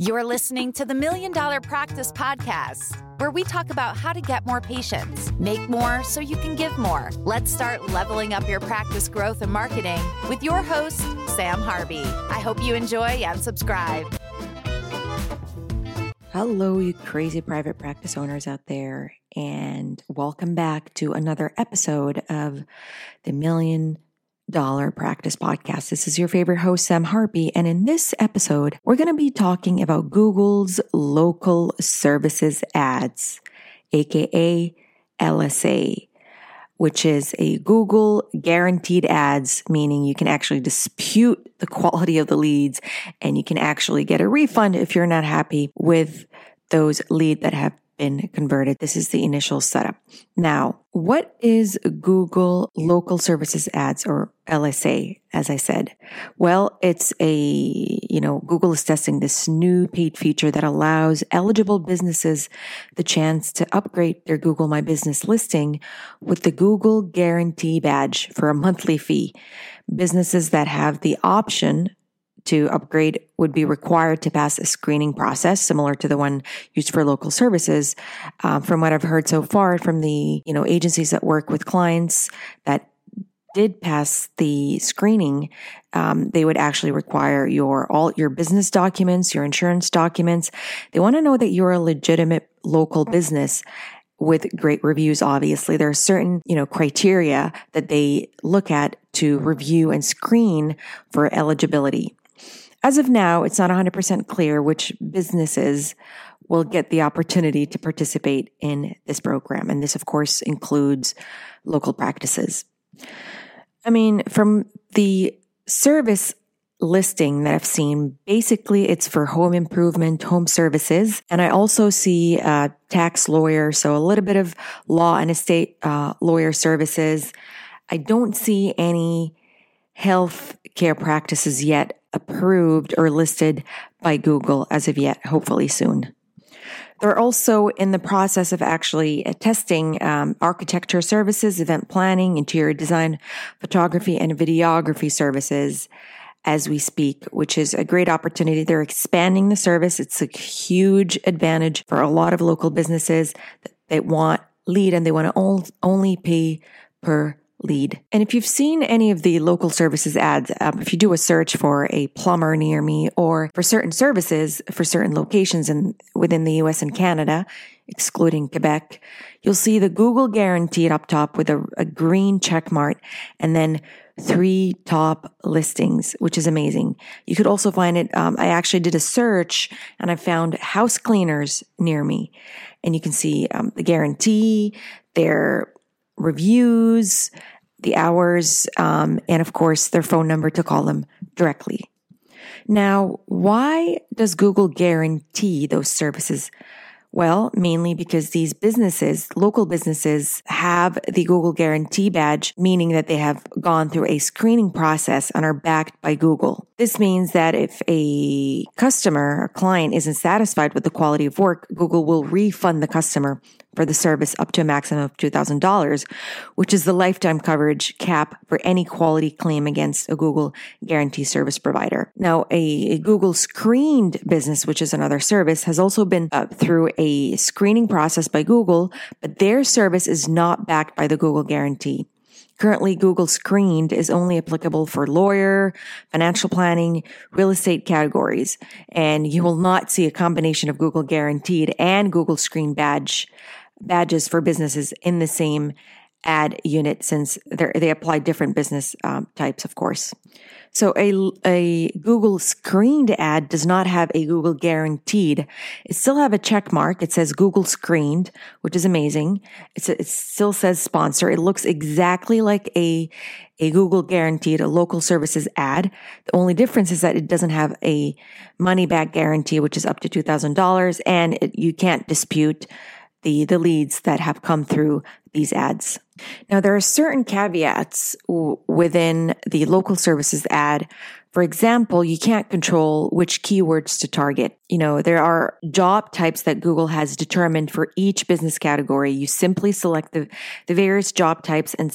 You're listening to the Million Dollar Practice Podcast, where we talk about how to get more patients, make more so you can give more. Let's start leveling up your practice growth and marketing with your host, Sam Harvey. I hope you enjoy and subscribe. Hello, you crazy private practice owners out there, and welcome back to another episode of the Million Dollar Practice Podcast. This is your favorite host, Sam Harpy. And in this episode, we're going to be talking about Google's local services ads, aka LSA, which is a Google guaranteed ads, meaning you can actually dispute the quality of the leads and you can actually get a refund if you're not happy with those leads that have been converted. This is the initial setup. Now, what is Google Local Services Ads or LSA, as I said? Well, it's a, you know, Google is testing this new paid feature that allows eligible businesses the chance to upgrade their Google My Business listing with the Google Guarantee Badge for a monthly fee. Businesses that have the option to upgrade would be required to pass a screening process similar to the one used for local services. Um, from what I've heard so far from the you know agencies that work with clients that did pass the screening, um, they would actually require your all your business documents, your insurance documents. They want to know that you're a legitimate local business with great reviews obviously there are certain you know criteria that they look at to review and screen for eligibility as of now, it's not 100% clear which businesses will get the opportunity to participate in this program. And this, of course, includes local practices. I mean, from the service listing that I've seen, basically it's for home improvement, home services. And I also see a tax lawyer, so a little bit of law and estate uh, lawyer services. I don't see any health care practices yet approved or listed by Google as of yet, hopefully soon. They're also in the process of actually uh, testing um, architecture services, event planning, interior design, photography, and videography services as we speak, which is a great opportunity. They're expanding the service. It's a huge advantage for a lot of local businesses that want lead and they want to only pay per lead. And if you've seen any of the local services ads, um, if you do a search for a plumber near me or for certain services for certain locations in, within the US and Canada, excluding Quebec, you'll see the Google guaranteed up top with a, a green check mark and then three top listings, which is amazing. You could also find it. Um, I actually did a search and I found house cleaners near me and you can see um, the guarantee, their reviews, the hours, um, and of course their phone number to call them directly. Now, why does Google guarantee those services? Well, mainly because these businesses, local businesses, have the Google Guarantee Badge, meaning that they have gone through a screening process and are backed by Google. This means that if a customer or client isn't satisfied with the quality of work, Google will refund the customer for the service up to a maximum of $2,000, which is the lifetime coverage cap for any quality claim against a Google guarantee service provider. Now, a, a Google screened business, which is another service, has also been uh, through a screening process by Google, but their service is not backed by the Google guarantee. Currently, Google Screened is only applicable for lawyer, financial planning, real estate categories, and you will not see a combination of Google Guaranteed and Google Screen badge badges for businesses in the same ad unit since they apply different business um, types, of course. So a, a Google screened ad does not have a Google guaranteed. It still have a check mark. It says Google screened, which is amazing. It's, it still says sponsor. It looks exactly like a, a Google guaranteed, a local services ad. The only difference is that it doesn't have a money back guarantee, which is up to $2,000 and it, you can't dispute the, the leads that have come through these ads. Now, there are certain caveats within the local services ad. For example, you can't control which keywords to target. You know, there are job types that Google has determined for each business category. You simply select the, the various job types and,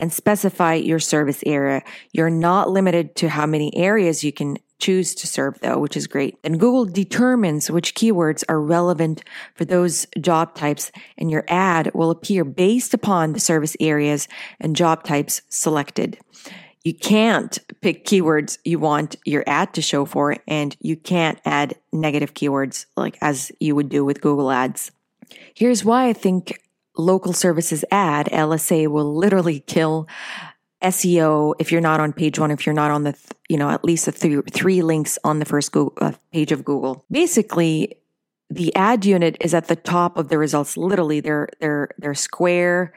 and specify your service area. You're not limited to how many areas you can choose to serve though, which is great. And Google determines which keywords are relevant for those job types and your ad will appear based upon the service areas and job types selected. You can't pick keywords you want your ad to show for and you can't add negative keywords like as you would do with Google Ads. Here's why I think local services ad LSA will literally kill SEO if you're not on page one, if you're not on the, you know, at least the three, three links on the first Google, uh, page of Google. Basically, the ad unit is at the top of the results. Literally, they're, they're, they're square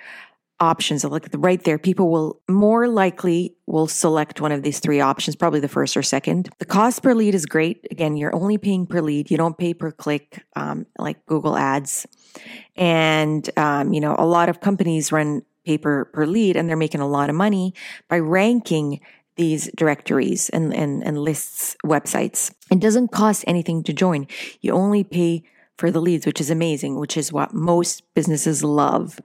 options. Like right there, people will more likely will select one of these three options, probably the first or second. The cost per lead is great. Again, you're only paying per lead. You don't pay per click, um, like Google ads. And, um, you know, a lot of companies run pay per, per lead and they're making a lot of money by ranking these directories and, and, and lists websites. It doesn't cost anything to join. You only pay for the leads, which is amazing, which is what most businesses love.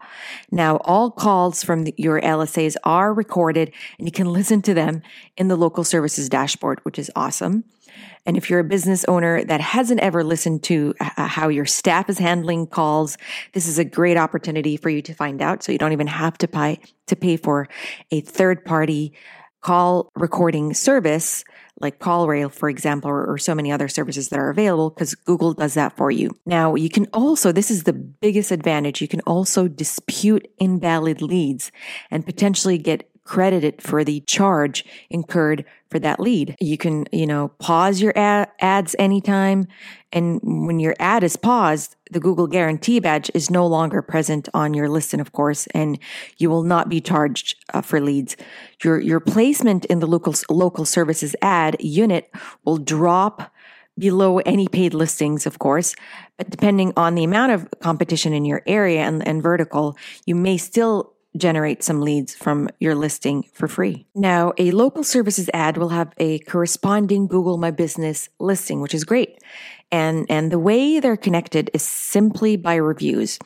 Now, all calls from the, your LSAs are recorded and you can listen to them in the local services dashboard, which is awesome. And if you're a business owner that hasn't ever listened to uh, how your staff is handling calls, this is a great opportunity for you to find out. So you don't even have to pay, to pay for a third party call recording service like CallRail, for example, or, or, so many other services that are available because Google does that for you. Now, you can also, this is the biggest advantage, you can also dispute invalid leads and potentially get credited for the charge incurred for that lead. You can, you know, pause your ad- ads anytime. And when your ad is paused, the Google guarantee badge is no longer present on your listing, of course, and you will not be charged uh, for leads. Your, your placement in the local, local services ad unit will drop below any paid listings, of course. But depending on the amount of competition in your area and, and vertical, you may still generate some leads from your listing for free. Now, a local services ad will have a corresponding Google My Business listing, which is great. And, and the way they're connected is simply by reviews.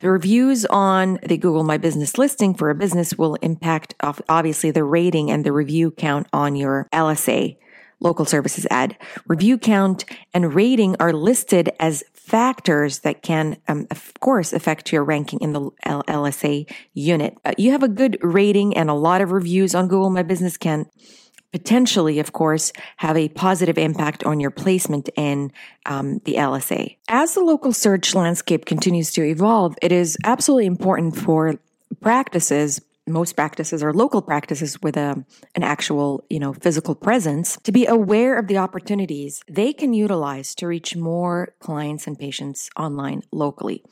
The reviews on the Google My Business listing for a business will impact obviously the rating and the review count on your LSA local services ad. Review count and rating are listed as factors that can, um, of course, affect your ranking in the L- LSA unit. Uh, you have a good rating and a lot of reviews on Google My Business can potentially, of course, have a positive impact on your placement in um, the LSA. As the local search landscape continues to evolve, it is absolutely important for practices most practices are local practices with a, an actual, you know, physical presence to be aware of the opportunities they can utilize to reach more clients and patients online locally.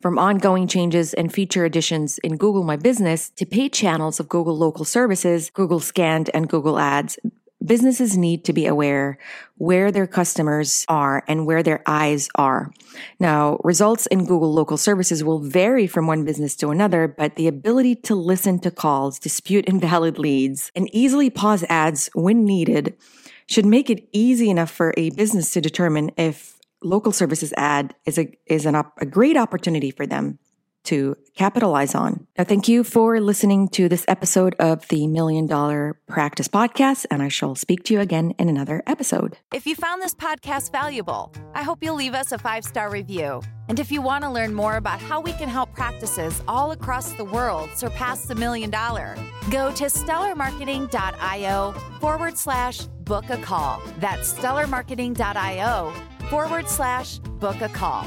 From ongoing changes and feature additions in Google My Business to paid channels of Google local services, Google Screened and Google Ads, businesses need to be aware where their customers are and where their eyes are. Now, results in Google local services will vary from one business to another, but the ability to listen to calls, dispute invalid leads, and easily pause ads when needed should make it easy enough for a business to determine if local services ad is a is an op- a great opportunity for them to capitalize on. Now, thank you for listening to this episode of the Million Dollar Practice Podcast, and I shall speak to you again in another episode. If you found this podcast valuable, I hope you'll leave us a five star review. And if you want to learn more about how we can help practices all across the world surpass the million dollar, go to stellarmarketing.io forward slash book a call. That's stellarmarketing.io forward slash book a call.